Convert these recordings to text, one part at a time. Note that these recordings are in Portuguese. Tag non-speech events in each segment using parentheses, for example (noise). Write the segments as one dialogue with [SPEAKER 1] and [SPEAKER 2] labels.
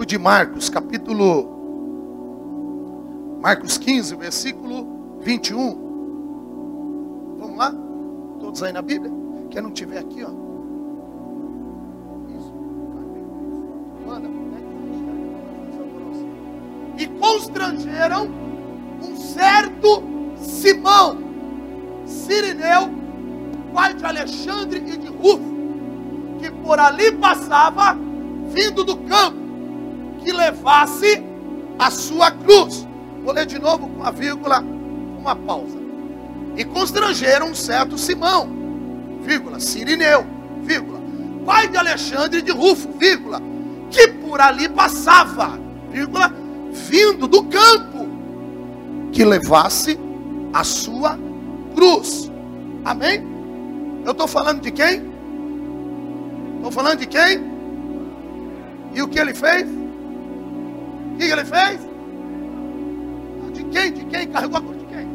[SPEAKER 1] livro de Marcos, capítulo Marcos 15, versículo 21. Vamos lá? Todos aí na Bíblia? Quem não tiver aqui, ó. Manda. E constrangeram um certo Simão, Sirineu, pai de Alexandre e de Rufo, que por ali passava, vindo do campo, que levasse a sua cruz. Vou ler de novo com uma vírgula, uma pausa. E constrangeram um certo Simão, vírgula, Sirineu, vírgula, pai de Alexandre de Rufo, vírgula, que por ali passava, vírgula, vindo do campo, que levasse a sua cruz. Amém? Eu estou falando de quem? Estou falando de quem? E o que ele fez? Que ele fez? De quem? De quem? Carregou a cruz de quem?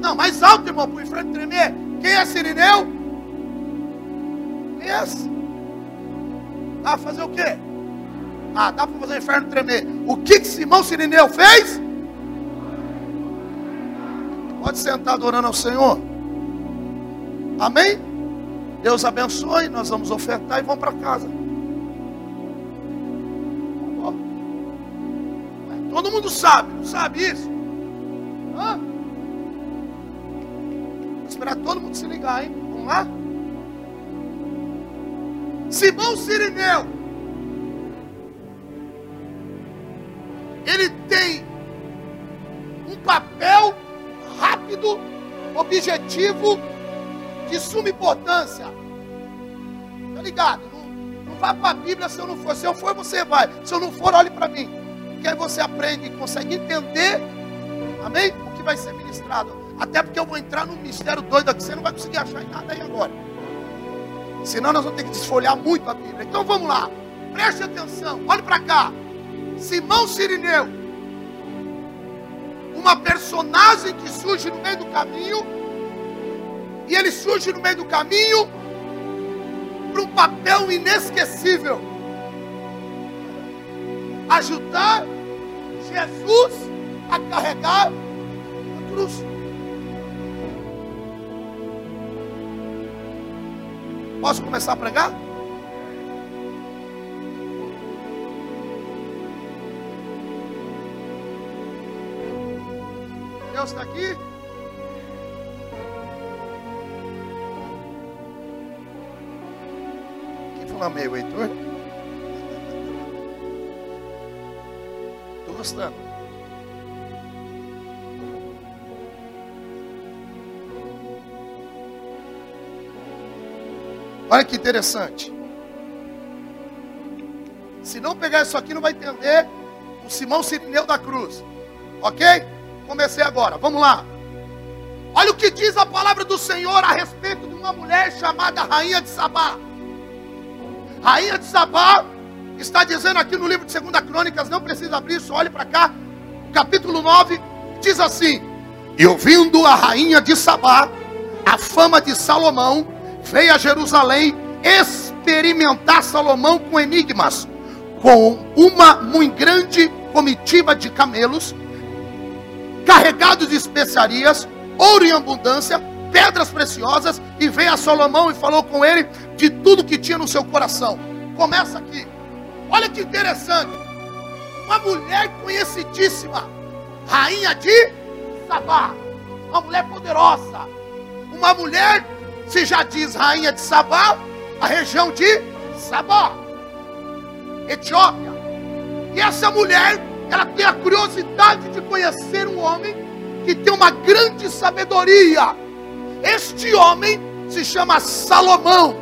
[SPEAKER 1] Não, mais alto, irmão, para o frente tremer. Quem é Sirineu? Esse. Dá para fazer o quê? Ah, dá para fazer o inferno tremer. O que, que Simão Sirineu fez? Pode sentar adorando ao Senhor. Amém? Deus abençoe. Nós vamos ofertar e vamos para casa. Todo mundo sabe, sabe isso? Hã? Vou esperar todo mundo se ligar, hein? Vamos lá? Simão Sirineu. Ele tem um papel rápido, objetivo, de suma importância. Tá ligado? Não, não vá para a Bíblia se eu não for. Se eu for, você vai. Se eu não for, olhe para mim. Porque aí você aprende e consegue entender, amém? O que vai ser ministrado. Até porque eu vou entrar num mistério doido aqui, você não vai conseguir achar em nada aí agora. Senão nós vamos ter que desfolhar muito a Bíblia. Então vamos lá. Preste atenção. Olhe para cá. Simão Sirineu. Uma personagem que surge no meio do caminho. E ele surge no meio do caminho para um papel inesquecível. Ajudar Jesus a carregar a cruz. Posso começar a pregar? Deus está aqui? Quem falou meio, Heitor? Olha que interessante. Se não pegar isso aqui, não vai entender o Simão Sirineu da cruz. Ok? Comecei agora. Vamos lá. Olha o que diz a palavra do Senhor a respeito de uma mulher chamada Rainha de Sabá. Rainha de Sabá está dizendo aqui no livro de 2 Crônicas, não precisa abrir isso, olhe para cá. Capítulo 9 diz assim: E ouvindo a rainha de Sabá, a fama de Salomão, veio a Jerusalém experimentar Salomão com enigmas, com uma muito grande comitiva de camelos, carregados de especiarias, ouro em abundância, pedras preciosas, e veio a Salomão e falou com ele de tudo que tinha no seu coração. Começa aqui. Olha que interessante. Uma mulher conhecidíssima, rainha de Sabá, uma mulher poderosa, uma mulher se já diz rainha de Sabá, a região de Sabá, Etiópia. E essa mulher, ela tem a curiosidade de conhecer um homem que tem uma grande sabedoria. Este homem se chama Salomão.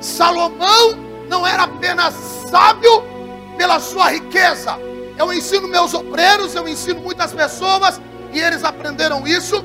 [SPEAKER 1] Salomão não era apenas sábio pela sua riqueza. Eu ensino meus obreiros, eu ensino muitas pessoas, e eles aprenderam isso,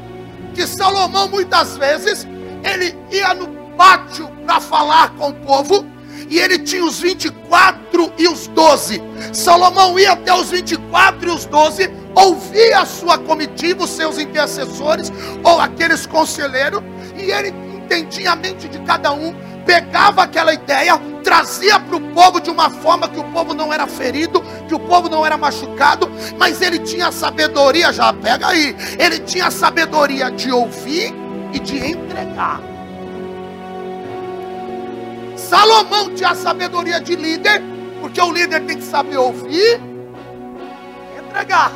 [SPEAKER 1] que Salomão muitas vezes ele ia no pátio para falar com o povo, e ele tinha os 24 e os 12. Salomão ia até os 24 e os 12, ouvia a sua comitiva, os seus intercessores, ou aqueles conselheiros, e ele entendia a mente de cada um, pegava aquela ideia, trazia para o povo de uma forma que o povo não era ferido, que povo não era machucado, mas ele tinha sabedoria, já pega aí, ele tinha sabedoria de ouvir e de entregar. Salomão tinha a sabedoria de líder, porque o líder tem que saber ouvir e entregar.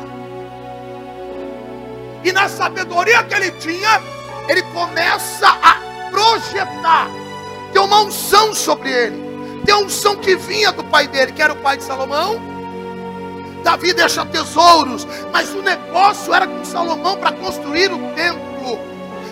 [SPEAKER 1] E na sabedoria que ele tinha, ele começa a projetar. Tem uma unção sobre ele. Tem uma unção que vinha do pai dele, que era o pai de Salomão. Davi deixa tesouros, mas o negócio era com Salomão para construir o templo.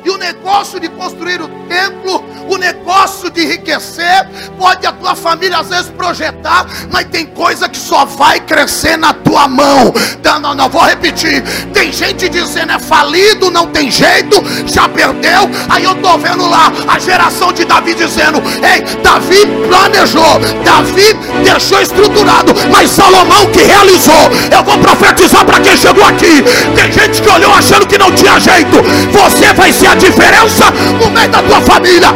[SPEAKER 1] E o negócio de construir o templo, o negócio de enriquecer, pode a tua família às vezes projetar, mas tem coisa que só vai crescer na tua mão. Não, não, não, vou repetir. Tem gente dizendo é falido, não tem jeito, já perdeu. Aí eu estou vendo lá a geração de Davi dizendo: Ei, Davi planejou, Davi deixou estruturado, mas Salomão que realizou. Eu vou profetizar para quem chegou aqui. Tem gente que olhou achando que não tinha jeito. Você vai ser a diferença no meio da tua família.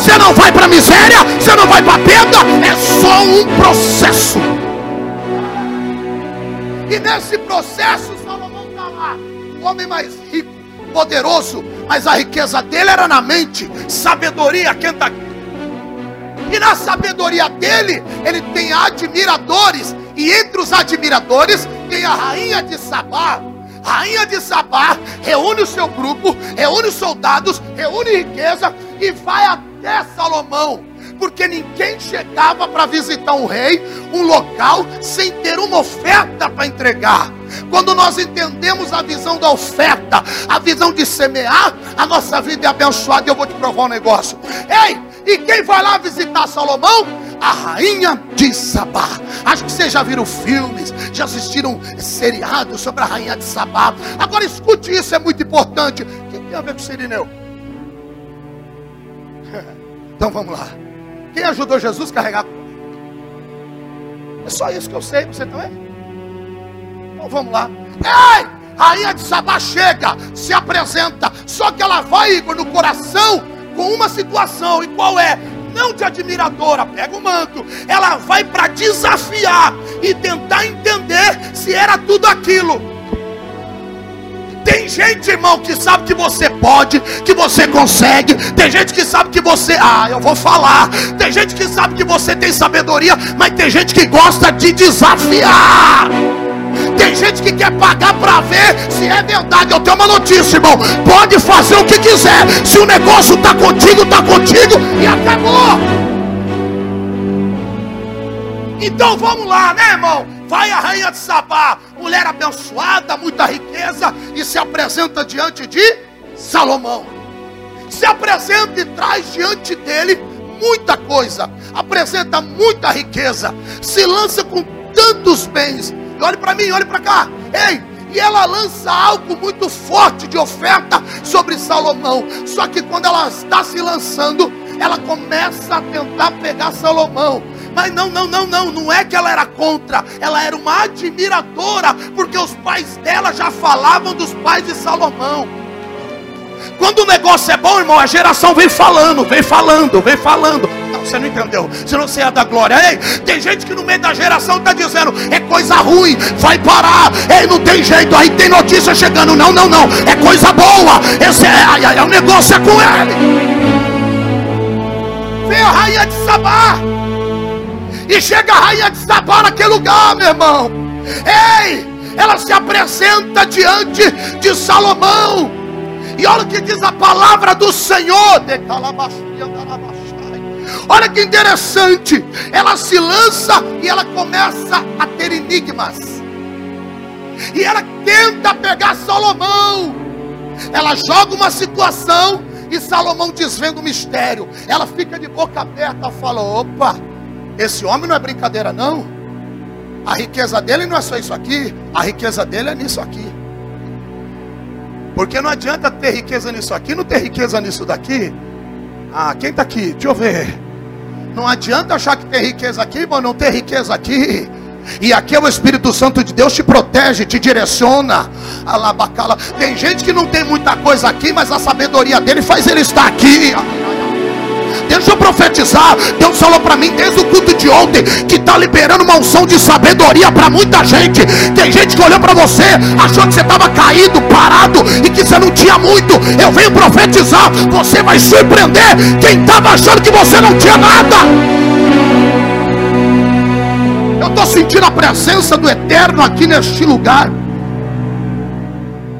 [SPEAKER 1] Você não vai para miséria, você não vai para perda, é só um processo. E nesse processo, Salomão está lá, homem mais rico, poderoso, mas a riqueza dele era na mente, sabedoria, quem está? E na sabedoria dele, ele tem admiradores, e entre os admiradores tem a rainha de Sabá, rainha de Sabá reúne o seu grupo, reúne os soldados, reúne riqueza e vai até Salomão. Porque ninguém chegava para visitar um rei, um local, sem ter uma oferta para entregar. Quando nós entendemos a visão da oferta, a visão de semear, a nossa vida é abençoada. Eu vou te provar um negócio. Ei, e quem vai lá visitar Salomão? A rainha de Sabá. Acho que vocês já viram filmes, já assistiram seriados sobre a rainha de Sabá. Agora escute isso, é muito importante. O que tem a ver com Sirineu? Então vamos lá. Quem ajudou Jesus a carregar? É só isso que eu sei, você também? Então vamos lá. Ei! Rainha de Sabá chega, se apresenta. Só que ela vai, Igor, no coração com uma situação. E qual é? Não de admiradora, pega o manto. Ela vai para desafiar e tentar entender se era tudo aquilo. Tem gente, irmão, que sabe que você pode, que você consegue. Tem gente que sabe que você, ah, eu vou falar. Tem gente que sabe que você tem sabedoria, mas tem gente que gosta de desafiar. Tem gente que quer pagar para ver se é verdade. Eu tenho uma notícia, irmão. Pode fazer o que quiser. Se o negócio está contigo, está contigo e acabou. Então vamos lá, né, irmão? Vai a rainha de Sabá, mulher abençoada, muita riqueza, e se apresenta diante de Salomão. Se apresenta e traz diante dele muita coisa, apresenta muita riqueza, se lança com tantos bens. E olhe para mim, olhe para cá. Ei, e ela lança algo muito forte de oferta sobre Salomão. Só que quando ela está se lançando, ela começa a tentar pegar Salomão. Mas não, não, não, não, não é que ela era contra, ela era uma admiradora, porque os pais dela já falavam dos pais de Salomão. Quando o negócio é bom, irmão, a geração vem falando, vem falando, vem falando. Não, você não entendeu. Você não sei a da glória. Ei, tem gente que no meio da geração está dizendo, é coisa ruim, vai parar. Ei, não tem jeito. Aí tem notícia chegando. Não, não, não. É coisa boa. Esse é, ai, ai, o negócio é com ele. Vem a rainha de Sabá. E chega a rainha de Sabá naquele lugar, meu irmão. Ei, ela se apresenta diante de Salomão. E olha o que diz a palavra do Senhor. Olha que interessante. Ela se lança e ela começa a ter enigmas. E ela tenta pegar Salomão. Ela joga uma situação e Salomão desvenda o mistério. Ela fica de boca aberta, fala: opa, esse homem não é brincadeira, não. A riqueza dele não é só isso aqui, a riqueza dele é nisso aqui. Porque não adianta ter riqueza nisso aqui, não ter riqueza nisso daqui. Ah, quem está aqui? Deixa eu ver. Não adianta achar que tem riqueza aqui, mas não ter riqueza aqui. E aqui é o Espírito Santo de Deus te protege, te direciona. Alabacala. Tem gente que não tem muita coisa aqui, mas a sabedoria dele faz ele estar aqui. Deixa eu profetizar. Deus falou para mim desde o culto de ontem que está liberando uma unção de sabedoria para muita gente. Tem gente que olhou para você, achou que você estava caído, parado e que você não tinha muito. Eu venho profetizar. Você vai surpreender quem estava achando que você não tinha nada. Eu estou sentindo a presença do Eterno aqui neste lugar.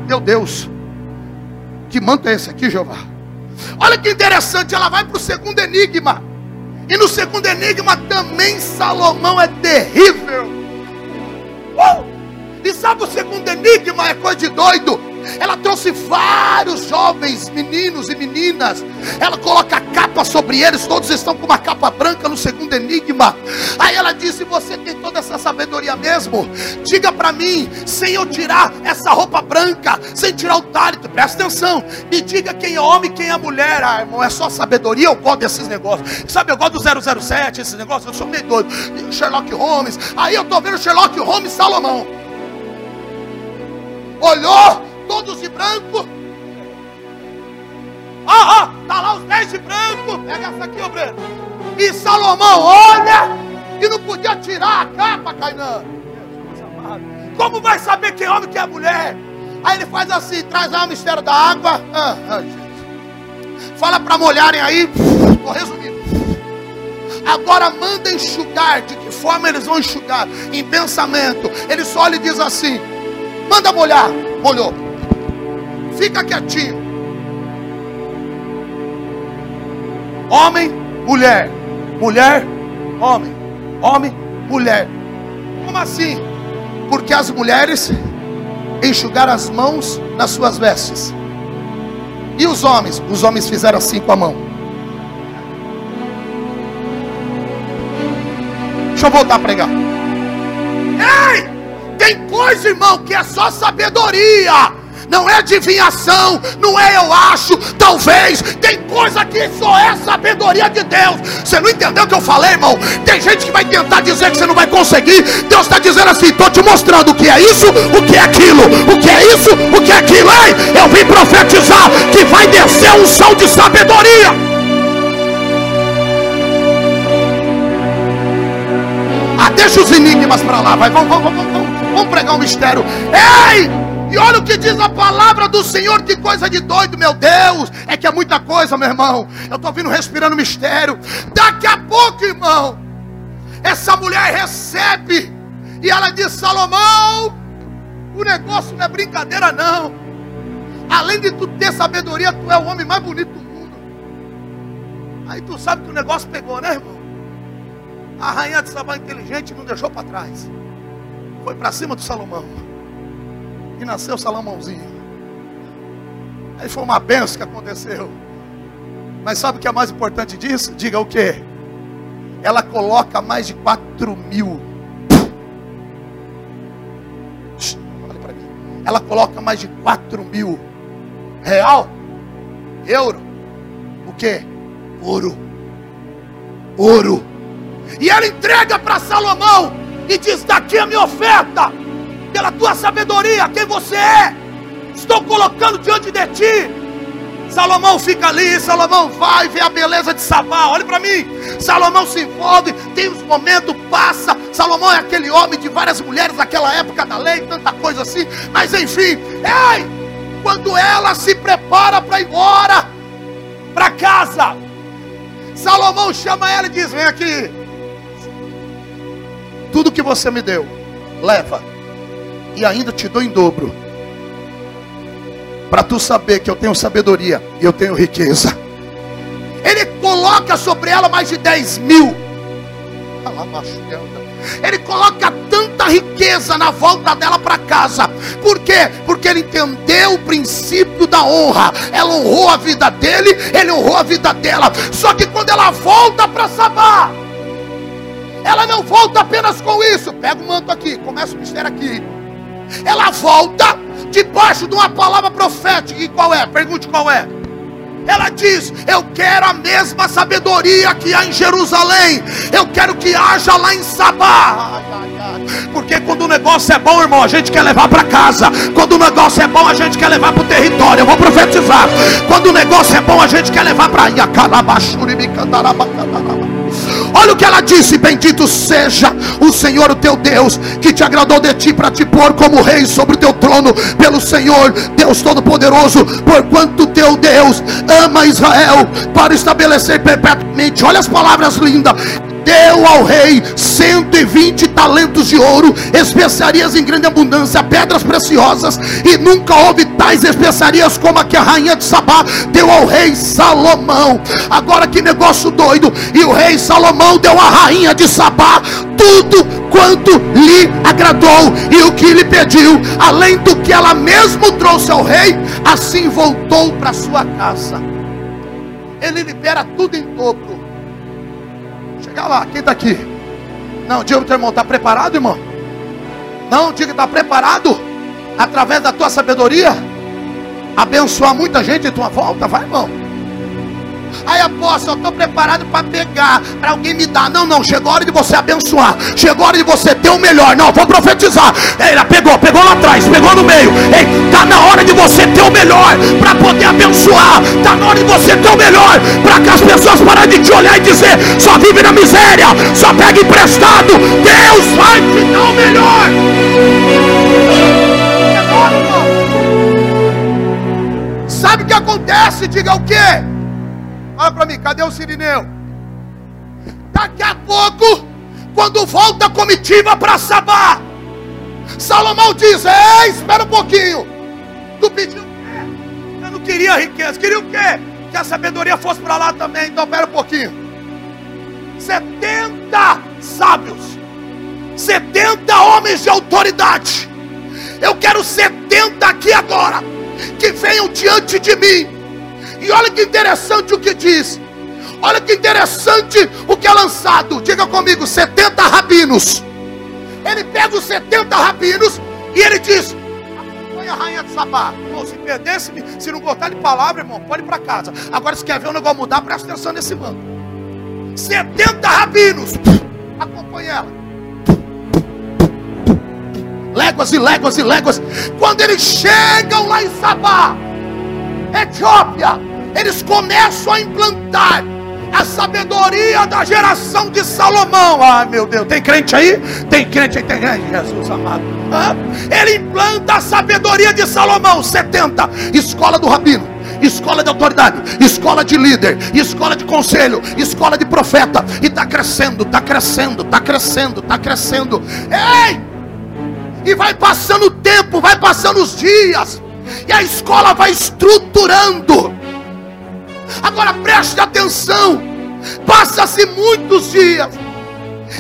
[SPEAKER 1] Meu Deus, que manto é esse aqui, Jeová? Olha que interessante, ela vai para o segundo enigma. E no segundo enigma também Salomão é terrível. Uh! E sabe o segundo enigma? É coisa de doido. Ela trouxe vários jovens meninos e meninas. Ela coloca capa sobre eles, todos estão com uma capa branca no segundo enigma. Aí ela disse: Você tem toda essa sabedoria mesmo? Diga para mim, sem eu tirar essa roupa branca, sem tirar o tálito, presta atenção. Me diga quem é homem quem é mulher. Ah, irmão, é só sabedoria. Eu gosto desses negócios. Sabe, eu gosto do 007, esses negócios. Eu sou meio doido. Sherlock Holmes. Aí eu tô vendo Sherlock Holmes Salomão. Olhou, todos de branco. Ó, ó, tá lá os dez de branco. Pega essa aqui, ô Breno. E Salomão olha e não podia tirar a capa, Cainã. Como vai saber quem é homem e quem é mulher? Aí ele faz assim, traz lá o mistério da água. Ah, ah, Fala para molharem aí. Estou resumindo. Agora manda enxugar. De que forma eles vão enxugar? Em pensamento. Ele só lhe diz assim: manda molhar. Molhou. Fica quietinho. Homem, mulher. Mulher, homem. Homem, mulher. Como assim? Porque as mulheres enxugaram as mãos nas suas vestes. E os homens? Os homens fizeram assim com a mão. Deixa eu voltar a pregar. Ei! Tem coisa, irmão, que é só sabedoria não é adivinhação, não é eu acho, talvez, tem coisa que só é sabedoria de Deus. Você não entendeu o que eu falei, irmão? Tem gente que vai tentar dizer que você não vai conseguir. Deus está dizendo assim: estou te mostrando o que é isso, o que é aquilo, o que é isso, o que é aquilo. Ei, eu vim profetizar que vai descer um som de sabedoria. Ah, deixa os enigmas para lá, vai, vamos, vamos, vamos, vamos, vamos pregar um mistério. Ei! E olha o que diz a palavra do Senhor, que coisa de doido, meu Deus. É que é muita coisa, meu irmão. Eu estou vindo respirando mistério. Daqui a pouco, irmão, essa mulher recebe. E ela diz: Salomão, o negócio não é brincadeira, não. Além de tu ter sabedoria, tu é o homem mais bonito do mundo. Aí tu sabe que o negócio pegou, né, irmão? A rainha de Sabá inteligente não deixou para trás. Foi para cima do Salomão e nasceu Salomãozinho. Aí foi uma benção que aconteceu. Mas sabe o que é mais importante disso? Diga o que? Ela coloca mais de 4 mil. Ela coloca mais de 4 mil. Real? Euro? O que? Ouro. Ouro. E ela entrega para Salomão e diz: Daqui a minha oferta pela tua sabedoria, quem você é. Estou colocando diante de ti. Salomão fica ali, Salomão vai, vê a beleza de Sabá, olha para mim. Salomão se envolve, tem os momentos, passa. Salomão é aquele homem de várias mulheres daquela época da lei, tanta coisa assim. Mas enfim, ei, quando ela se prepara para ir embora para casa, Salomão chama ela e diz: Vem aqui, tudo que você me deu, leva e ainda te dou em dobro. Para tu saber que eu tenho sabedoria e eu tenho riqueza. Ele coloca sobre ela mais de 10 mil. Ele coloca tanta riqueza na volta dela para casa. Por quê? Porque ele entendeu o princípio da honra. Ela honrou a vida dele, ele honrou a vida dela. Só que quando ela volta para Sabá, ela não volta apenas com isso. Pega o manto aqui, começa o mistério aqui
[SPEAKER 2] ela volta debaixo de uma palavra profética. E qual é? Pergunte qual é.
[SPEAKER 1] Ela diz: Eu quero a mesma sabedoria que há em Jerusalém. Eu quero que haja lá em Sabá. Porque quando o negócio é bom, irmão, a gente quer levar para casa. Quando o negócio é bom, a gente quer levar para o território. Eu vou profetizar. Quando o negócio é bom, a gente quer levar para Yakalabashuri Olha o que ela disse: Bendito seja o Senhor, o teu Deus, que te agradou de ti para te pôr como rei sobre o teu trono, pelo Senhor, Deus Todo-Poderoso, porquanto teu Deus ama Israel para estabelecer perpetuamente. Olha as palavras lindas deu ao rei 120 talentos de ouro, especiarias em grande abundância, pedras preciosas, e nunca houve tais especiarias como a que a rainha de Sabá deu ao rei Salomão. Agora que negócio doido! E o rei Salomão deu à rainha de Sabá tudo quanto lhe agradou e o que lhe pediu, além do que ela mesmo trouxe ao rei, assim voltou para sua casa. Ele libera tudo em dobro Chega lá, quem está aqui? Não, diga teu irmão, está preparado, irmão? Não, diga, está preparado? Através da tua sabedoria? Abençoar muita gente em tua volta, vai, irmão. Aí apóstolo, eu estou preparado para pegar, para alguém me dar. Não, não, chegou a hora de você abençoar. Chegou a hora de você ter o melhor. Não, vou profetizar. Ela pegou, pegou lá atrás, pegou no meio. Ei, está na hora de você ter o melhor para poder abençoar. Está na hora de você ter o melhor para que as pessoas parem de te olhar e dizer: só vive na miséria, só pega emprestado. Deus vai te dar o melhor. Sabe o que acontece? Diga o quê? Olha para mim, cadê o Sirineu? Daqui a pouco, quando volta a comitiva para Sabá, Salomão diz: Ei, espera um pouquinho. Tu pediu o quê? Eu não queria riqueza, queria o quê? Que a sabedoria fosse para lá também. Então, espera um pouquinho. 70 sábios, 70 homens de autoridade. Eu quero 70 aqui agora, que venham diante de mim e olha que interessante o que diz. Olha que interessante o que é lançado. Diga comigo: 70 rabinos. Ele pega os 70 rabinos e ele diz: Acompanha a rainha de Sabá. Irmão, se perdesse, se não gostar de palavra, irmão, pode ir para casa. Agora, se quer ver o negócio mudar, presta atenção nesse mano. 70 rabinos. Acompanha ela. Léguas e léguas e léguas. Quando eles chegam lá em Sabá, Etiópia, eles começam a implantar a sabedoria da geração de Salomão. Ai meu Deus, tem crente aí? Tem crente aí, tem crente, Jesus amado. Ele implanta a sabedoria de Salomão, 70, escola do rabino. Escola de autoridade, escola de líder, escola de conselho, escola de profeta, e está crescendo, está crescendo, está crescendo, está crescendo. Ei! E vai passando o tempo, vai passando os dias, e a escola vai estruturando Agora preste atenção. Passa-se muitos dias.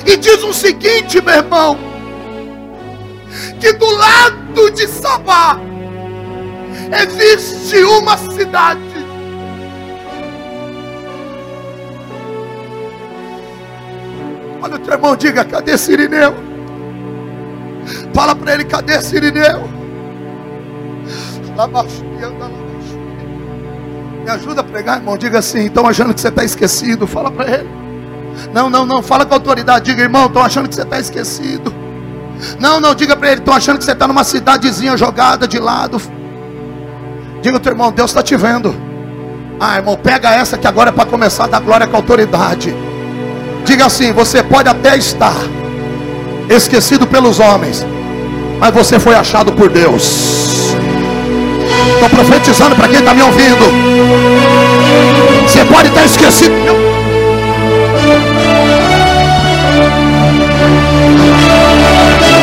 [SPEAKER 1] E diz o seguinte, meu irmão: que do lado de Sabá existe uma cidade. Olha o teu irmão, diga: cadê Sirineu? Fala para ele: cadê Sirineu? Lá baixo, anda lá. Ajuda a pregar, irmão. Diga assim: estão achando que você está esquecido. Fala para ele. Não, não, não. Fala com autoridade. Diga, irmão, estão achando que você está esquecido. Não, não. Diga para ele: estão achando que você está numa cidadezinha jogada de lado. Diga ao teu irmão: Deus está te vendo. Ah, irmão, pega essa que agora é para começar a dar glória com autoridade. Diga assim: você pode até estar esquecido pelos homens, mas você foi achado por Deus. Estou profetizando para quem está me ouvindo. Você pode estar esquecido.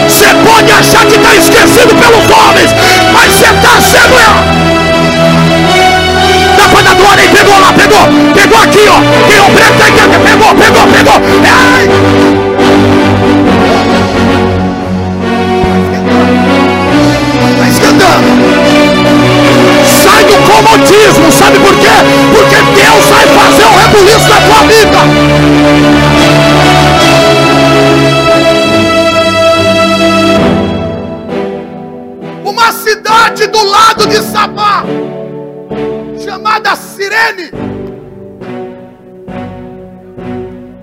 [SPEAKER 1] Você pode achar que está esquecido pelos homens, mas você está sendo. Dá para dar glória aí, pegou lá, pegou, pegou aqui, ó. Quem é o preto aí, pegou, pegou, pegou. Ai. Esquentando comodismo. Sabe por quê? Porque Deus vai fazer o rebuliço da tua vida. Uma cidade do lado de Sabá, chamada Sirene.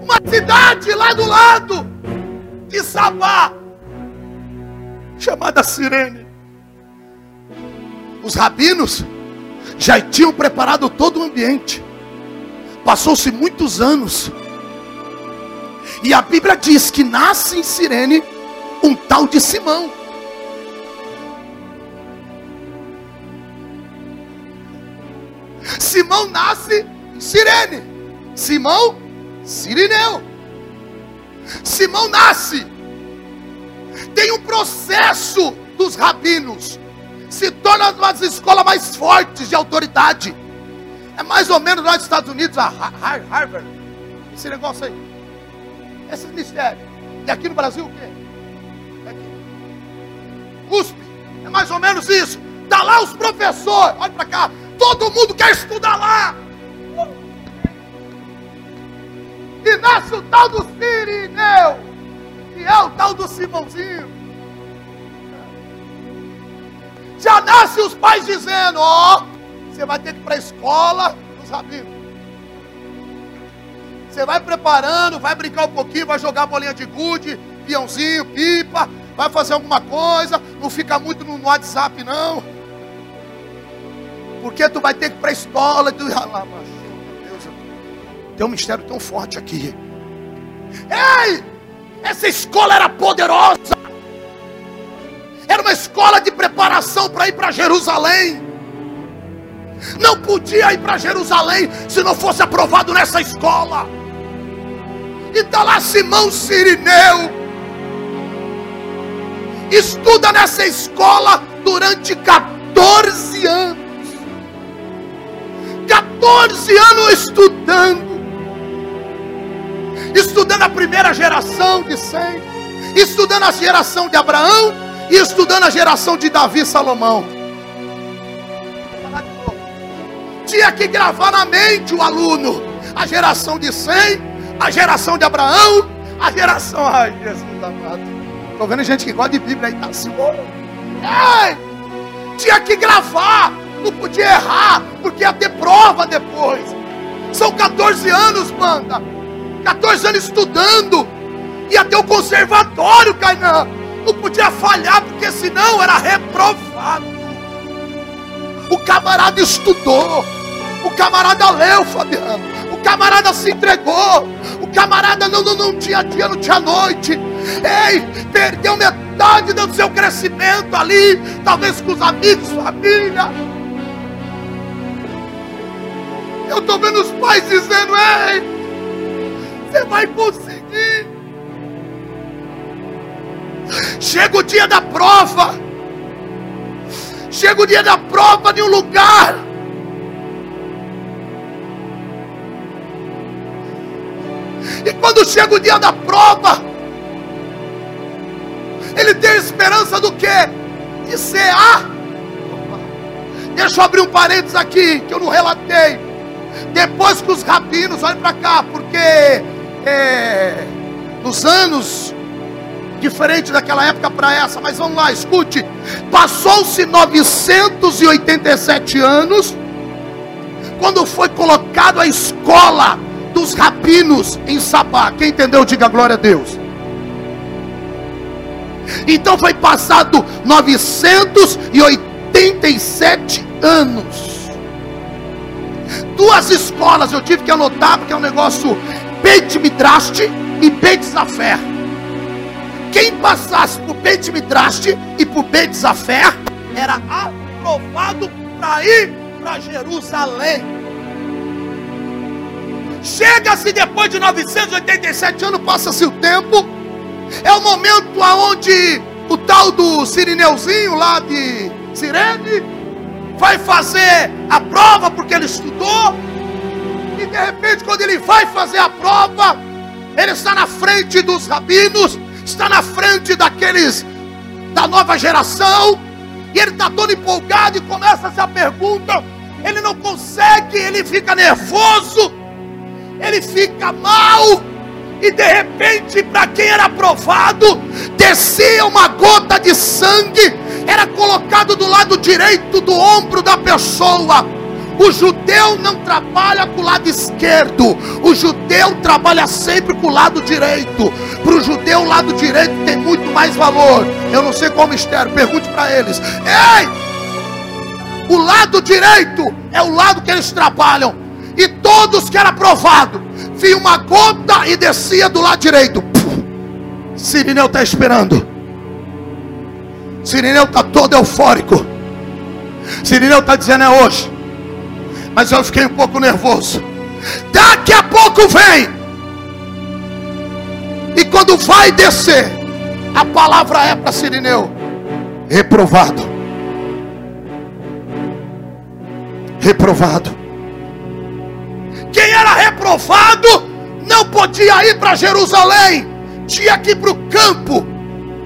[SPEAKER 1] Uma cidade lá do lado de Sabá, chamada Sirene. Os rabinos já tinham preparado todo o ambiente. Passou-se muitos anos. E a Bíblia diz que nasce em Sirene um tal de Simão. Simão nasce em Sirene. Simão, Sirineu. Simão nasce. Tem um processo dos rabinos. Se torna uma das escolas mais fortes de autoridade. É mais ou menos lá nos Estados Unidos, a Harvard. Esse negócio aí. Esse ministério. E aqui no Brasil o quê? É aqui. USP. É mais ou menos isso. Está lá os professores. Olha para cá. Todo mundo quer estudar lá. E nasce o tal do Sirineu. E é o tal do Simãozinho. Já nasce os pais dizendo: Ó, oh, você vai ter que ir para a escola dos rabinos. Você vai preparando, vai brincar um pouquinho, vai jogar bolinha de gude, peãozinho, pipa, vai fazer alguma coisa, não fica muito no WhatsApp não. Porque tu vai ter que ir para a escola. Meu Deus, tem um mistério tão forte aqui. Ei! Essa escola era poderosa. Era uma escola de preparação para ir para Jerusalém. Não podia ir para Jerusalém se não fosse aprovado nessa escola. E está lá Simão Sirineu. Estuda nessa escola durante 14 anos. 14 anos estudando. Estudando a primeira geração de Sem, estudando a geração de Abraão e estudando a geração de Davi e Salomão. Tinha que gravar na mente o aluno a geração de Sem, a geração de Abraão, a geração. Ai, Jesus amado. Estou vendo gente que gosta de Bíblia aí, tá. Ei, tinha que gravar não podia errar, porque ia ter prova depois. São 14 anos, manda. 14 anos estudando. Ia ter o conservatório, Cainã. Não podia falhar, porque senão era reprovado. O camarada estudou. O camarada leu, Fabiano. O camarada se entregou. O camarada não, não, não tinha dia, não tinha noite. Ei, perdeu metade do seu crescimento ali. Talvez com os amigos, família. Eu estou vendo os pais dizendo: Ei, você vai conseguir. Chega o dia da prova. Chega o dia da prova de um lugar. E quando chega o dia da prova, ele tem esperança do que? De ser a. Deixa eu abrir um parênteses aqui, que eu não relatei. Depois que os rabinos, olhem para cá, porque é, nos anos diferente daquela época para essa, mas vamos lá, escute. Passou-se 987 anos quando foi colocado a escola dos rabinos em Sabá. Quem entendeu, diga glória a Deus. Então foi passado 987 anos duas escolas eu tive que anotar, porque é um negócio Beit Midrash e Beit Zafer. Quem passasse por Beit Midrash e por Beit Zafer era aprovado para ir para Jerusalém. Chega-se depois de 987 anos, passa-se o tempo. É o momento aonde o tal do Sirineuzinho lá de Sirene vai fazer a prova porque ele estudou, e de repente, quando ele vai fazer a prova, ele está na frente dos rabinos, está na frente daqueles da nova geração, e ele está todo empolgado e começa essa pergunta. Ele não consegue, ele fica nervoso, ele fica mal, e de repente, para quem era aprovado, descia uma gota de sangue, era colocado do lado direito do ombro da pessoa. O judeu não trabalha com o lado esquerdo, o judeu trabalha sempre com o lado direito. Para o judeu, o lado direito tem muito mais valor. Eu não sei qual mistério, pergunte para eles. Ei! O lado direito é o lado que eles trabalham. E todos que era aprovado, vinha uma gota e descia do lado direito. Sirineu está esperando. Sirineu está todo eufórico. Sirineu está dizendo é hoje. Mas eu fiquei um pouco nervoso. Daqui a pouco vem. E quando vai descer, a palavra é para Sirineu: reprovado. Reprovado. Quem era reprovado não podia ir para Jerusalém, tinha que ir para o campo,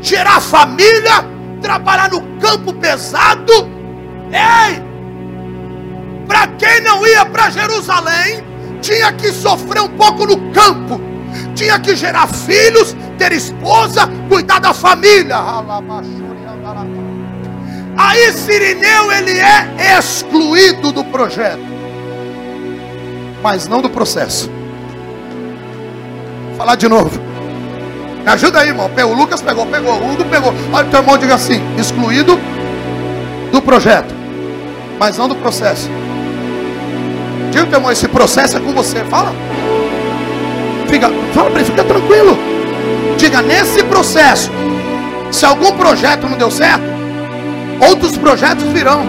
[SPEAKER 1] gerar família, trabalhar no campo pesado. Ei! Para quem não ia para Jerusalém, tinha que sofrer um pouco no campo, tinha que gerar filhos, ter esposa, cuidar da família. Aí Sirineu ele é excluído do projeto, mas não do processo. Vou falar de novo. Me ajuda aí, irmão. O Lucas pegou, pegou, o Hugo pegou. Olha o teu irmão diga assim: excluído do projeto, mas não do processo. Diga teu irmão, esse processo é com você. Fala. Fica, fala para ele, fica tranquilo. Diga, nesse processo, se algum projeto não deu certo, outros projetos virão.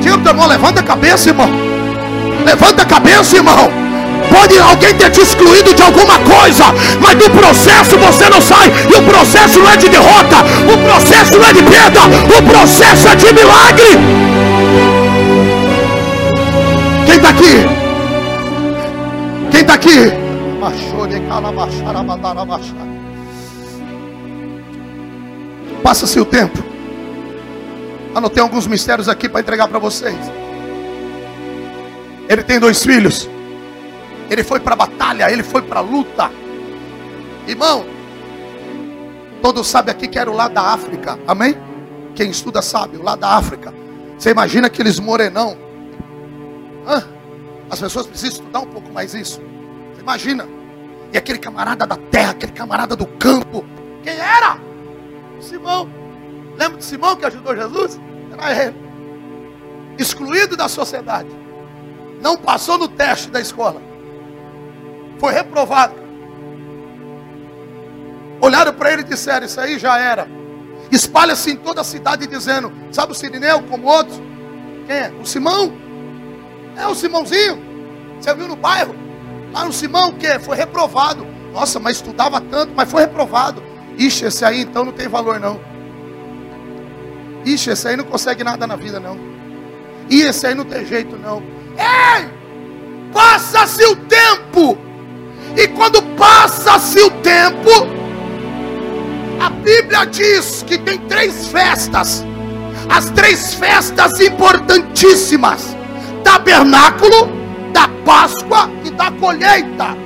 [SPEAKER 1] Diga teu irmão, levanta a cabeça, irmão. Levanta a cabeça, irmão. Pode alguém ter te excluído de alguma coisa, mas do processo você não sai. E o processo não é de derrota, o processo não é de perda, o processo é de milagre. Quem está aqui? Quem está aqui? Passa-se o tempo. Anotei alguns mistérios aqui para entregar para vocês. Ele tem dois filhos. Ele foi para a batalha, ele foi para a luta. Irmão, todos sabem aqui que era o lado da África. Amém? Quem estuda sabe, o lado da África. Você imagina aqueles morenão Hã? As pessoas precisam estudar um pouco mais isso. Você imagina? E aquele camarada da terra, aquele camarada do campo. Quem era? Simão. Lembra de Simão que ajudou Jesus? Era ele. Excluído da sociedade. Não passou no teste da escola. Foi reprovado. Olharam para ele e disseram: Isso aí já era. Espalha-se em toda a cidade dizendo: Sabe o Sirineu como outros? Quem é? O Simão. É o Simãozinho. Você viu no bairro? Lá no Simão que foi reprovado. Nossa, mas estudava tanto, mas foi reprovado. Ixi, esse aí então não tem valor não. Ixi, esse aí não consegue nada na vida não. E esse aí não tem jeito não. Ei! Passa-se o tempo. E quando passa-se o tempo, a Bíblia diz que tem três festas. As três festas importantíssimas tabernáculo da Páscoa e da colheita.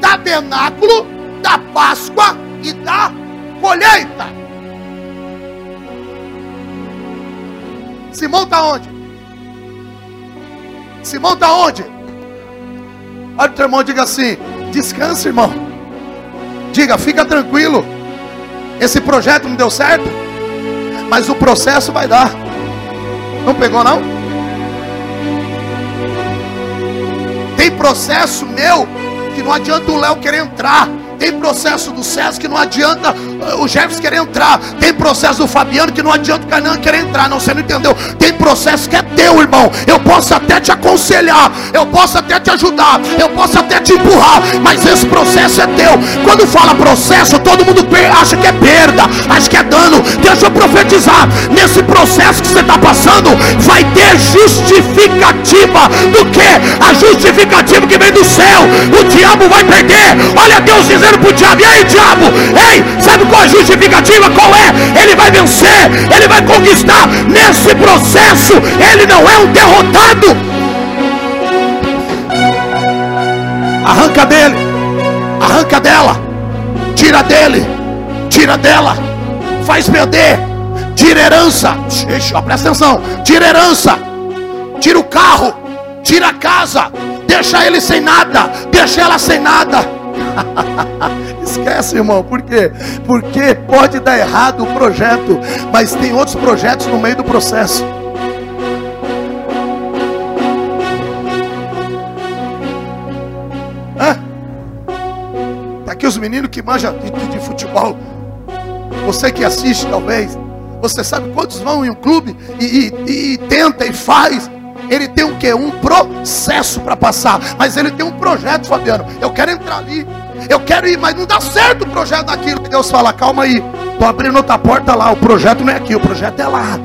[SPEAKER 1] Tabernáculo da Páscoa e da colheita. Simão está onde? Simão está onde? Olha o teu irmão, diga assim: descansa, irmão. Diga, fica tranquilo. Esse projeto não deu certo, mas o processo vai dar. Não pegou, não? Tem processo meu que não adianta o Léo querer entrar. Tem processo do César que não adianta o Jefferson querer entrar. Tem processo do Fabiano que não adianta o Canã querer entrar. Não, você não entendeu. Tem processo que é teu, irmão. Eu posso até te aconselhar. Eu posso até te ajudar. Eu posso até te empurrar. Mas esse processo é teu. Quando fala processo, todo mundo acha que é perda, acha que é dano. Deixa eu profetizar. Nesse processo que você está passando, vai ter justificativa do que? A justificativa que vem do céu. O diabo vai perder. Olha Deus dizendo para o diabo: E aí, diabo? Ei, sabe qual a justificativa? Qual é? Ele vai vencer, ele vai conquistar. Nesse processo, ele não é um derrotado. Arranca dele, arranca dela, tira dele, tira dela, faz perder, tira herança. Presta atenção, tira herança, tira o carro Tira a casa, deixa ele sem nada, deixa ela sem nada. (laughs) Esquece, irmão, por quê? Porque pode dar errado o projeto, mas tem outros projetos no meio do processo. Hã? Tá aqui os meninos que manjam de, de, de futebol. Você que assiste, talvez. Você sabe quantos vão em um clube e, e, e tenta e faz. Ele tem um que? Um processo para passar. Mas ele tem um projeto, Fabiano. Eu quero entrar ali. Eu quero ir, mas não dá certo o projeto daquilo. Deus fala, calma aí. Estou abrindo outra porta lá. O projeto não é aqui, o projeto é lá.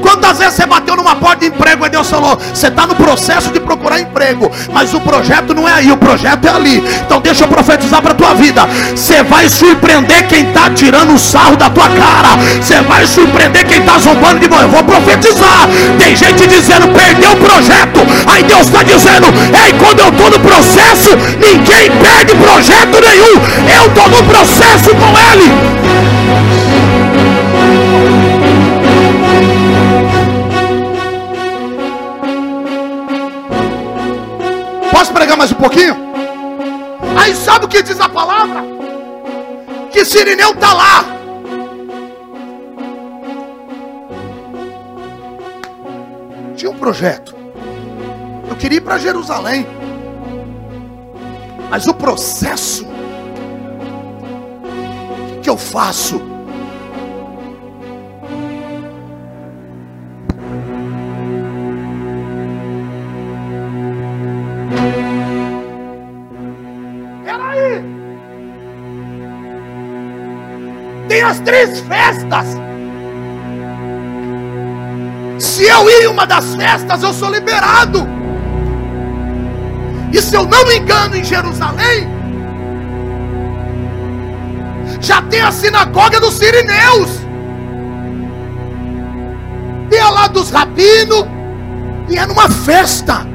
[SPEAKER 1] Quantas vezes você bateu numa porta de emprego e Deus falou: Você está no processo de procurar emprego, mas o projeto não é aí, o projeto é ali. Então deixa eu profetizar para a tua vida. Você vai surpreender quem está tirando o sarro da tua cara. Você vai surpreender quem está zombando de você. Eu vou profetizar. Tem gente dizendo: Perdeu o projeto. Aí Deus está dizendo: Ei, quando eu estou no processo, ninguém perde projeto nenhum. Eu estou no processo com Ele. Posso pregar mais um pouquinho? Aí sabe o que diz a palavra? Que Sirineu está lá. Tinha um projeto. Eu queria ir para Jerusalém. Mas o processo. O que, que eu faço? As três festas. Se eu ir em uma das festas, eu sou liberado. E se eu não me engano, em Jerusalém, já tem a sinagoga dos Sirineus. Tem a lá dos rabinos. E é numa festa.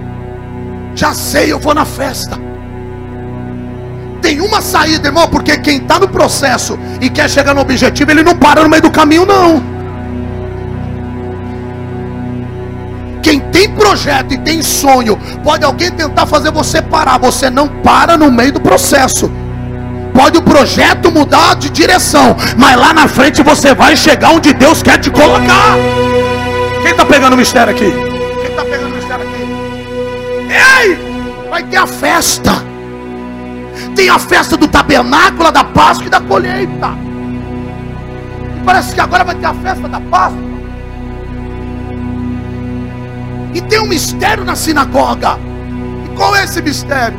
[SPEAKER 1] Já sei, eu vou na festa. Tem uma saída, irmão, porque quem está no processo e quer chegar no objetivo, ele não para no meio do caminho, não. Quem tem projeto e tem sonho, pode alguém tentar fazer você parar, você não para no meio do processo. Pode o projeto mudar de direção, mas lá na frente você vai chegar onde Deus quer te colocar. Quem está pegando o mistério aqui? Quem está pegando o mistério aqui? Ei! Vai ter a festa. Tem a festa do tabernáculo, da Páscoa e da colheita. E parece que agora vai ter a festa da Páscoa. E tem um mistério na sinagoga. E qual é esse mistério?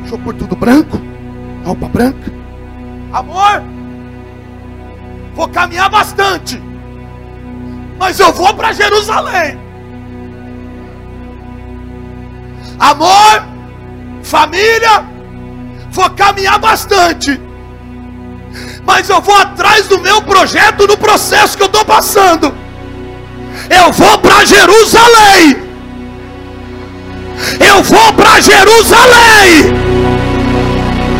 [SPEAKER 1] Deixa eu pôr tudo branco. Roupa branca. Amor, vou caminhar bastante. Mas eu vou para Jerusalém. Amor, família, vou caminhar bastante. Mas eu vou atrás do meu projeto no processo que eu estou passando. Eu vou para Jerusalém. Eu vou para Jerusalém.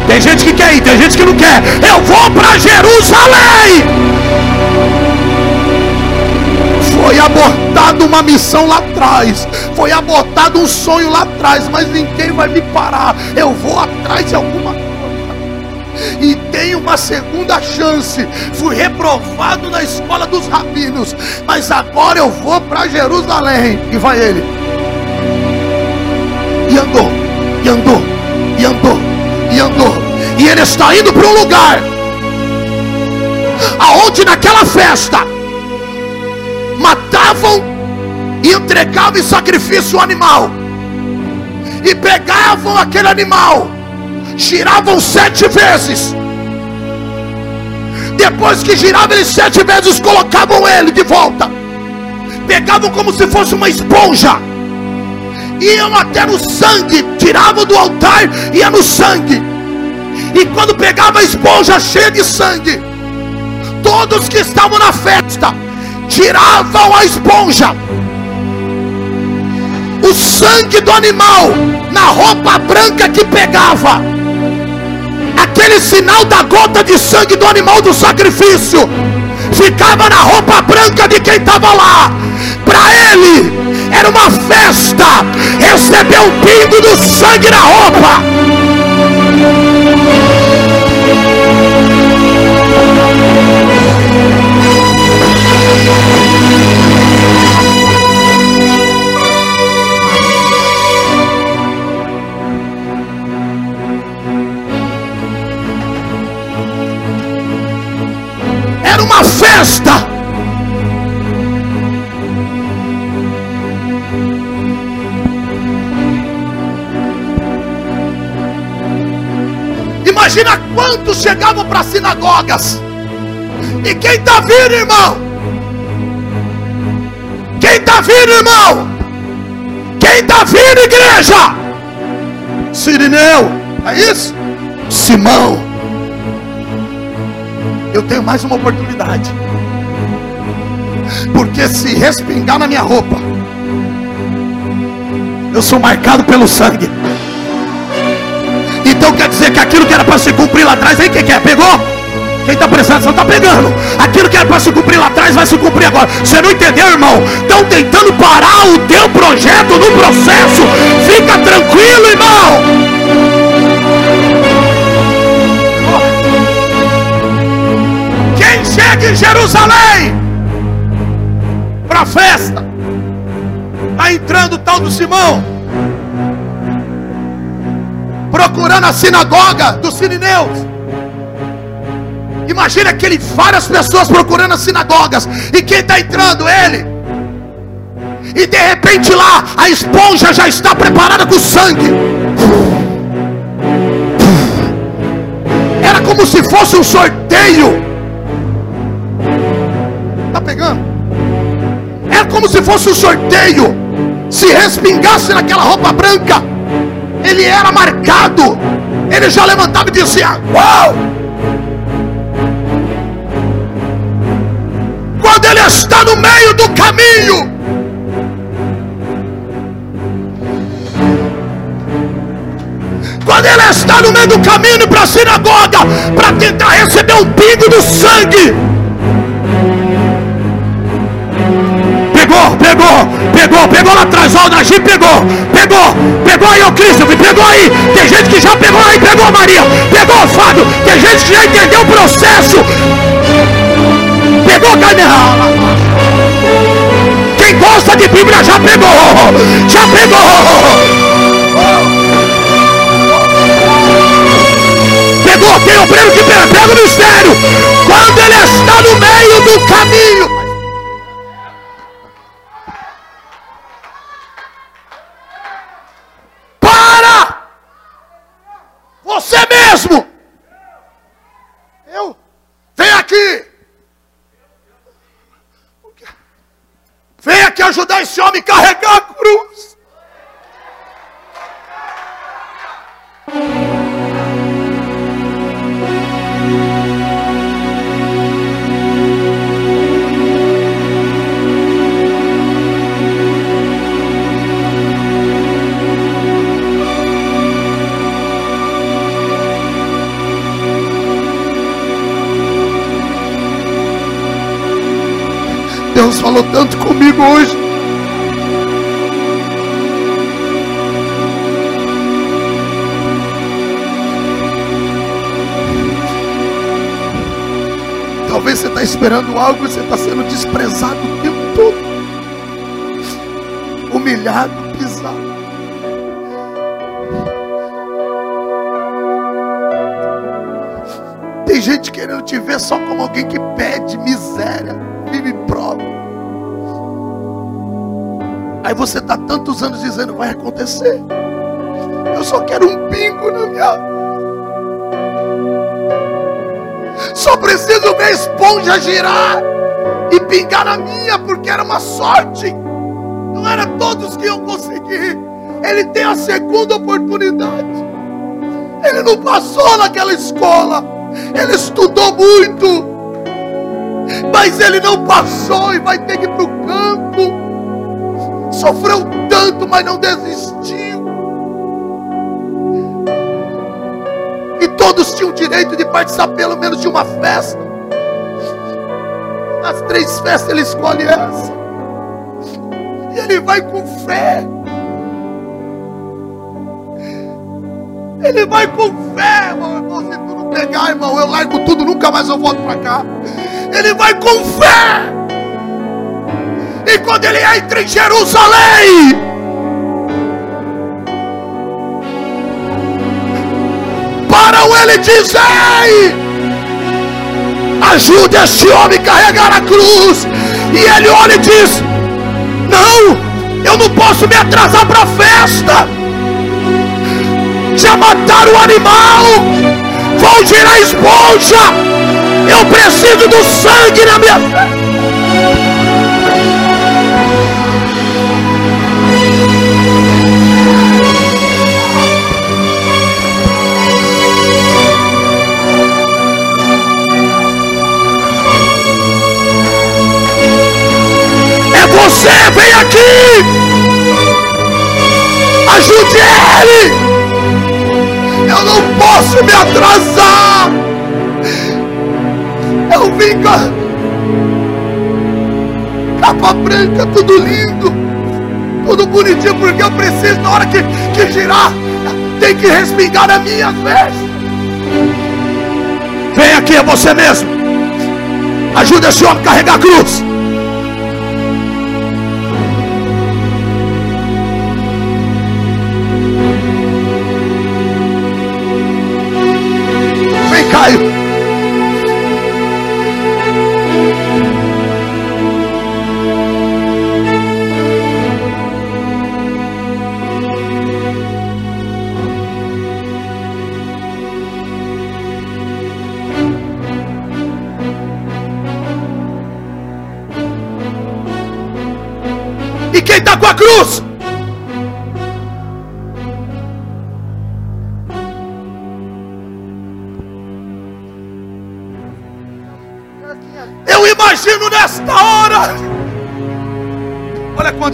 [SPEAKER 1] Tem gente que quer ir, tem gente que não quer. Eu vou para Jerusalém. Foi abortada uma missão lá atrás. Foi abortado um sonho lá atrás. Mas ninguém vai me parar. Eu vou atrás de alguma coisa. E tenho uma segunda chance. Fui reprovado na escola dos rabinos. Mas agora eu vou para Jerusalém. E vai ele. E andou. E andou. E andou. E andou. E ele está indo para um lugar. Aonde naquela festa matavam e entregavam em sacrifício o animal. E pegavam aquele animal, giravam sete vezes. Depois que giravam ele sete vezes, colocavam ele de volta. Pegavam como se fosse uma esponja. Iam até no sangue, tiravam do altar, ia no sangue. E quando pegava a esponja cheia de sangue, todos que estavam na festa tiravam a esponja, o sangue do animal na roupa branca que pegava, aquele sinal da gota de sangue do animal do sacrifício, ficava na roupa branca de quem estava lá. Para ele era uma festa receber um pingo do sangue na roupa. Uma festa. Imagina quantos chegavam para sinagogas. E quem está vindo, irmão? Quem está vindo, irmão? Quem está vindo, igreja? Sirineu, é isso? Simão. Eu tenho mais uma oportunidade. Porque se respingar na minha roupa, eu sou marcado pelo sangue. Então quer dizer que aquilo que era para se cumprir lá atrás, aí quem quer? Pegou? Quem está prestando atenção está pegando. Aquilo que era para se cumprir lá atrás vai se cumprir agora. Você não entendeu, irmão? Estão tentando parar o teu projeto no processo. Fica tranquilo, irmão. Chega em Jerusalém para a festa, está entrando o tal do Simão procurando a sinagoga dos sirineus. Imagina aquele várias pessoas procurando as sinagogas. E quem está entrando? Ele. E de repente lá a esponja já está preparada com sangue. Era como se fosse um sorteio. Pegando? Era como se fosse um sorteio. Se respingasse naquela roupa branca ele era marcado. Ele já levantava e dizia: Uau! Quando ele está no meio do caminho, quando ele está no meio do caminho para a sinagoga, para tentar receber um pingo do sangue, pegou, pegou, pegou, lá atrás, ó, o Najib pegou, pegou, pegou aí, ô Cristo, pegou aí, tem gente que já pegou aí, pegou Maria, pegou Fábio, tem gente que já entendeu o processo, pegou Canela. Quem gosta de Bíblia já pegou, já pegou. Pegou, tem obreiro que pega, pega o mistério. Quando ele está no meio do caminho, homem carregar a cruz. Deus falou tanto comigo hoje. Está esperando algo e você está sendo desprezado o tempo todo, humilhado, pisado. Tem gente querendo te ver só como alguém que pede miséria, vive prova. Aí você está tantos anos dizendo vai acontecer. Eu só quero um pingo na minha Só preciso ver a esponja girar e pingar na minha, porque era uma sorte. Não era todos que iam conseguir. Ele tem a segunda oportunidade. Ele não passou naquela escola. Ele estudou muito. Mas ele não passou e vai ter que ir para o campo. Sofreu tanto, mas não desistiu. Todos tinham direito de participar pelo menos de uma festa. das três festas ele escolhe essa. E ele vai com fé. Ele vai com fé, irmão. Se tu não pegar, irmão, eu largo tudo, nunca mais eu volto para cá. Ele vai com fé. E quando ele entra em Jerusalém, param ele dizem: Ajude este homem a carregar a cruz. E ele olha e diz: Não, eu não posso me atrasar para a festa. Já mataram o animal, vão girar esponja. Eu preciso do sangue na minha festa. Você, vem aqui. Ajude ele. Eu não posso me atrasar. Eu vim com capa branca, tudo lindo, tudo bonitinho, porque eu preciso, na hora que, que girar, tem que respingar na minha veste. Vem aqui, é você mesmo. Ajuda esse homem a carregar a cruz.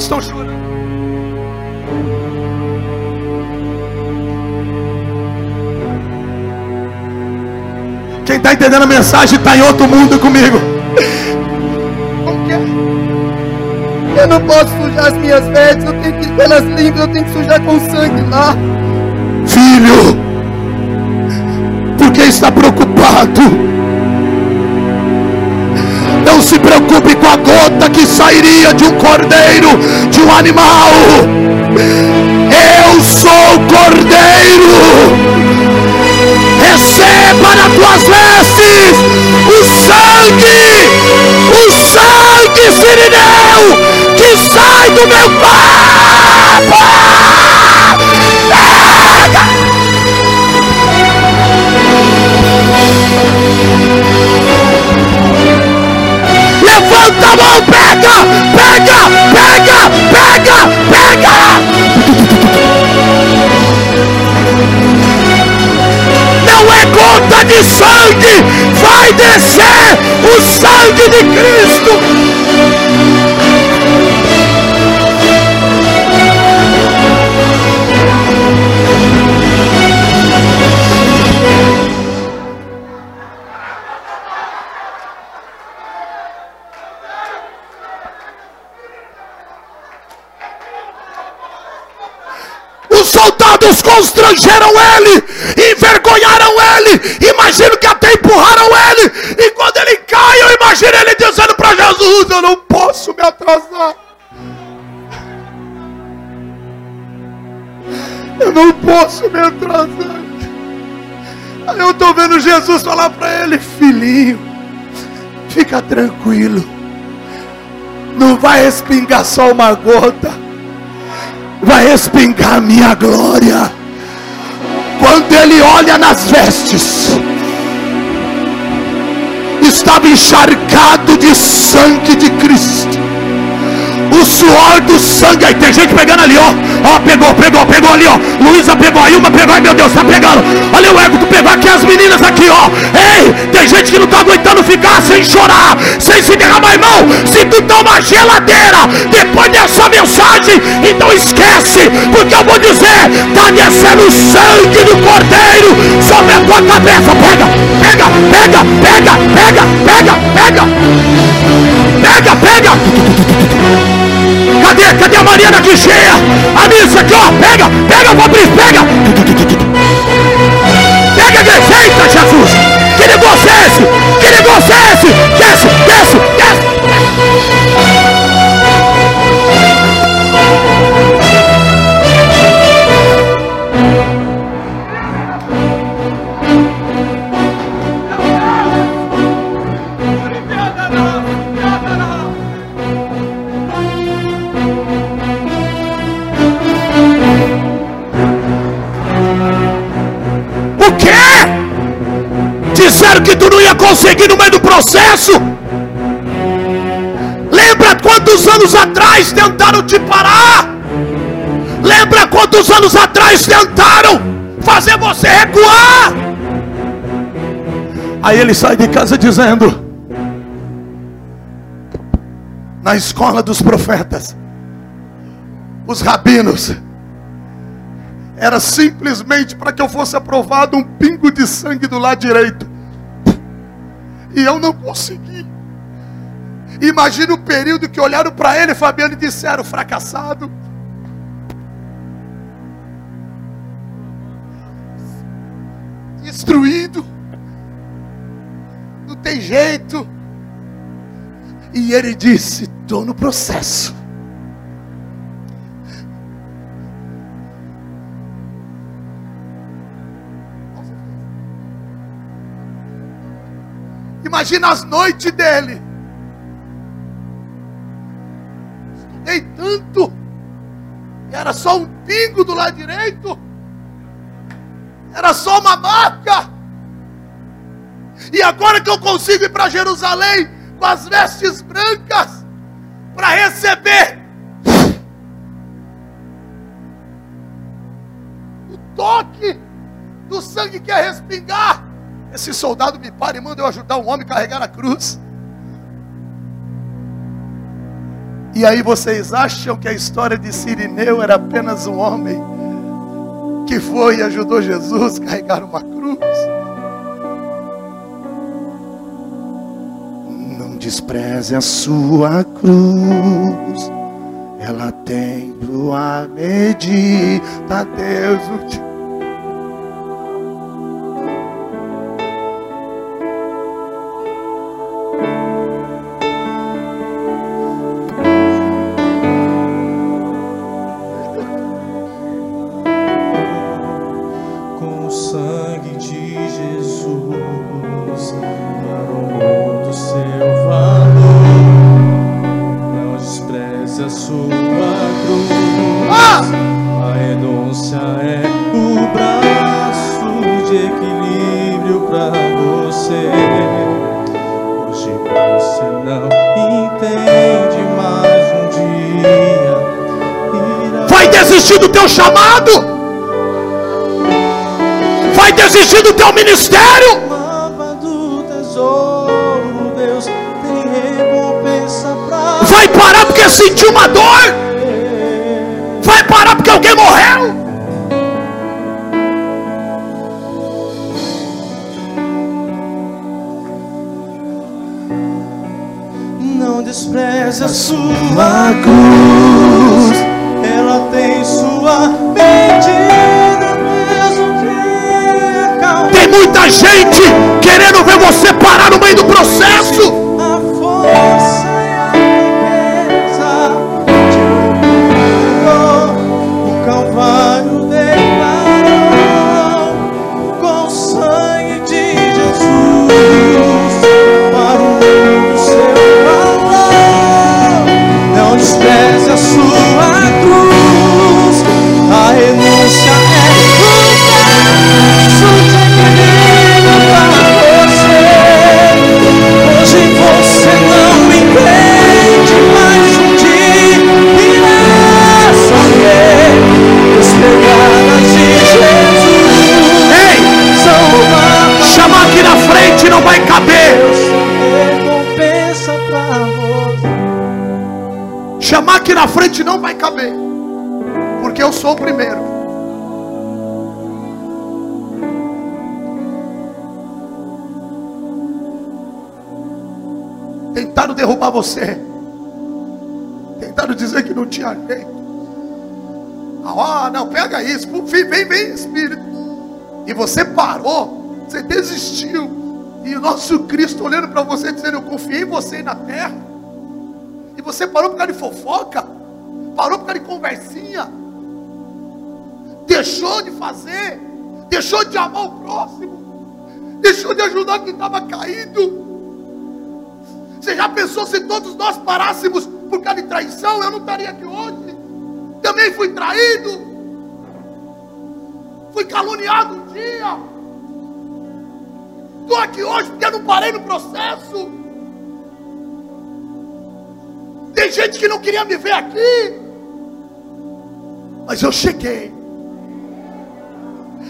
[SPEAKER 1] Quantos estão chorando. Quem está entendendo a mensagem está em outro mundo comigo.
[SPEAKER 2] Eu não posso sujar as minhas vestes, eu tenho que elas limpas, eu tenho que sujar com sangue lá.
[SPEAKER 1] Filho, por que está preocupado? Não se preocupe com a gota que sairia de um cordeiro, de um animal. Eu sou o cordeiro. Receba nas tuas vestes o sangue, o sangue sirineu que sai do meu corpo. Levanta a mão, pega, pega, pega, pega, pega. Não é gota de sangue, vai descer o sangue de Cristo. Constrangeram ele, envergonharam ele, imagino que até empurraram ele, e quando ele cai, eu imagino ele dizendo para Jesus: Eu não posso me atrasar. Eu não posso me atrasar. Aí eu estou vendo Jesus falar para ele: Filhinho, fica tranquilo. Não vai espingar só uma gota vai respingar minha glória. Quando ele olha nas vestes, estava encharcado de sangue de Cristo o suor do sangue. Aí tem gente pegando ali, ó. Ó, pegou, pegou, pegou ali, ó. Luísa pegou, aí uma pegou, ai meu Deus, tá pegando. Olha o ego, tu pegou aqui as meninas aqui, ó. Ei, tem gente que não tá aguentando ficar sem chorar, sem se derramar, irmão. Se tu tá uma geladeira depois dessa mensagem, então esquece, porque eu vou dizer, tá descendo o sangue do cordeiro sobre a tua cabeça. Pega, pega, pega, pega, pega, pega, pega. Pega, pega. Cadê? Cadê a Mariana aqui cheia? A missa aqui, ó. Pega, pega, Fabrício, pega. Pega, Eita, Jesus. Que negócio é esse? Que negócio é esse? Desce, desce, desce. Tu não ia conseguir no meio do processo. Lembra quantos anos atrás tentaram te parar? Lembra quantos anos atrás tentaram fazer você recuar? Aí ele sai de casa dizendo: Na escola dos profetas, os rabinos, era simplesmente para que eu fosse aprovado um pingo de sangue do lado direito. E eu não consegui. Imagina o período que olharam para ele, Fabiano, e disseram: fracassado. Destruído. Não tem jeito. E ele disse: estou no processo. Imagina as noites dele. Estudei tanto. E era só um pingo do lado direito. Era só uma marca. E agora que eu consigo ir para Jerusalém com as vestes brancas para receber o toque do sangue que é respingar. Esse soldado me para e manda eu ajudar um homem a carregar a cruz. E aí vocês acham que a história de Sirineu era apenas um homem que foi e ajudou Jesus a carregar uma cruz? Não despreze a sua cruz, ela tem a medida, Deus o sou na terra. E você parou por causa de fofoca. Parou por causa de conversinha. Deixou de fazer. Deixou de amar o próximo. Deixou de ajudar quem estava caído. Você já pensou se todos nós parássemos por causa de traição? Eu não estaria aqui hoje. Também fui traído. Fui caluniado Tem gente que não queria me ver aqui. Mas eu cheguei.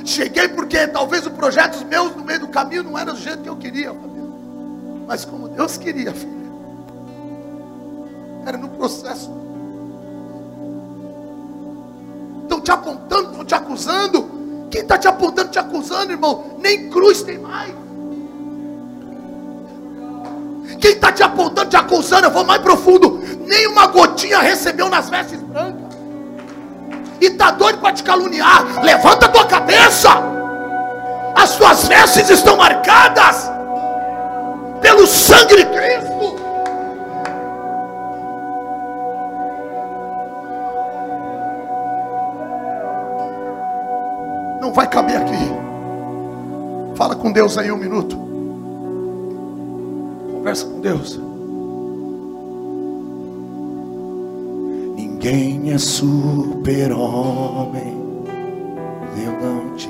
[SPEAKER 1] Cheguei porque talvez os projetos meus no meio do caminho não eram do jeito que eu queria, família. Mas como Deus queria, filha. Era no processo. Estão te apontando, estão te acusando. Quem está te apontando, te acusando, irmão? Nem cruz tem mais. Quem está te apontando, te acusando, eu vou mais profundo. Nem uma gotinha recebeu nas vestes brancas e está doido para te caluniar, levanta a tua cabeça. As suas vestes estão marcadas pelo sangue de Cristo. Não vai caber aqui. Fala com Deus aí um minuto. Conversa com Deus.
[SPEAKER 3] Ninguém é super-homem. Deus não te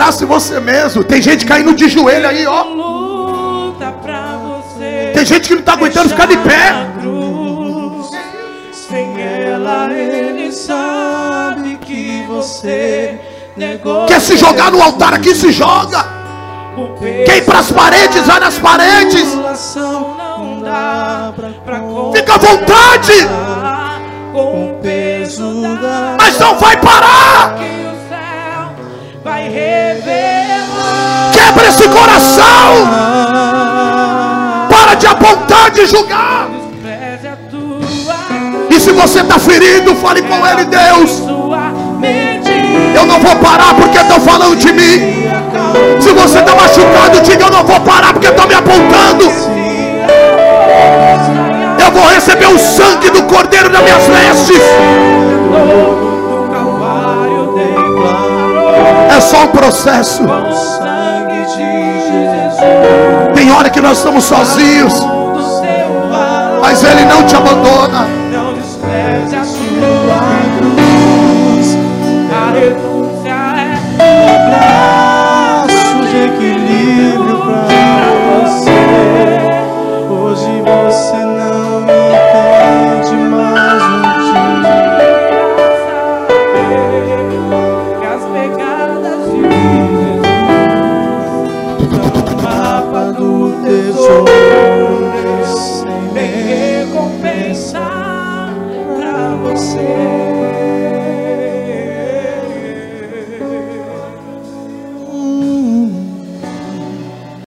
[SPEAKER 1] Abrace você mesmo. Tem gente caindo de joelho aí, ó. Tem gente que não está aguentando ficar de pé.
[SPEAKER 4] Sem ela, ele sabe que você negou.
[SPEAKER 1] Quer se jogar no altar aqui? Se joga. Ir para as paredes? Vai nas paredes. Fica à vontade. Mas não vai parar.
[SPEAKER 4] Vai revelar.
[SPEAKER 1] Quebra esse coração. Para de apontar, de julgar. E se você está ferido, fale com ele, Deus. Eu não vou parar porque estão falando de mim. Se você está machucado, diga eu não vou parar porque estão me apontando. Eu vou receber o sangue do cordeiro nas minhas vestes. é só um processo. Tem hora que nós estamos sozinhos, mas Ele não te abandona. Não despreze a sua cruz, a renúncia é.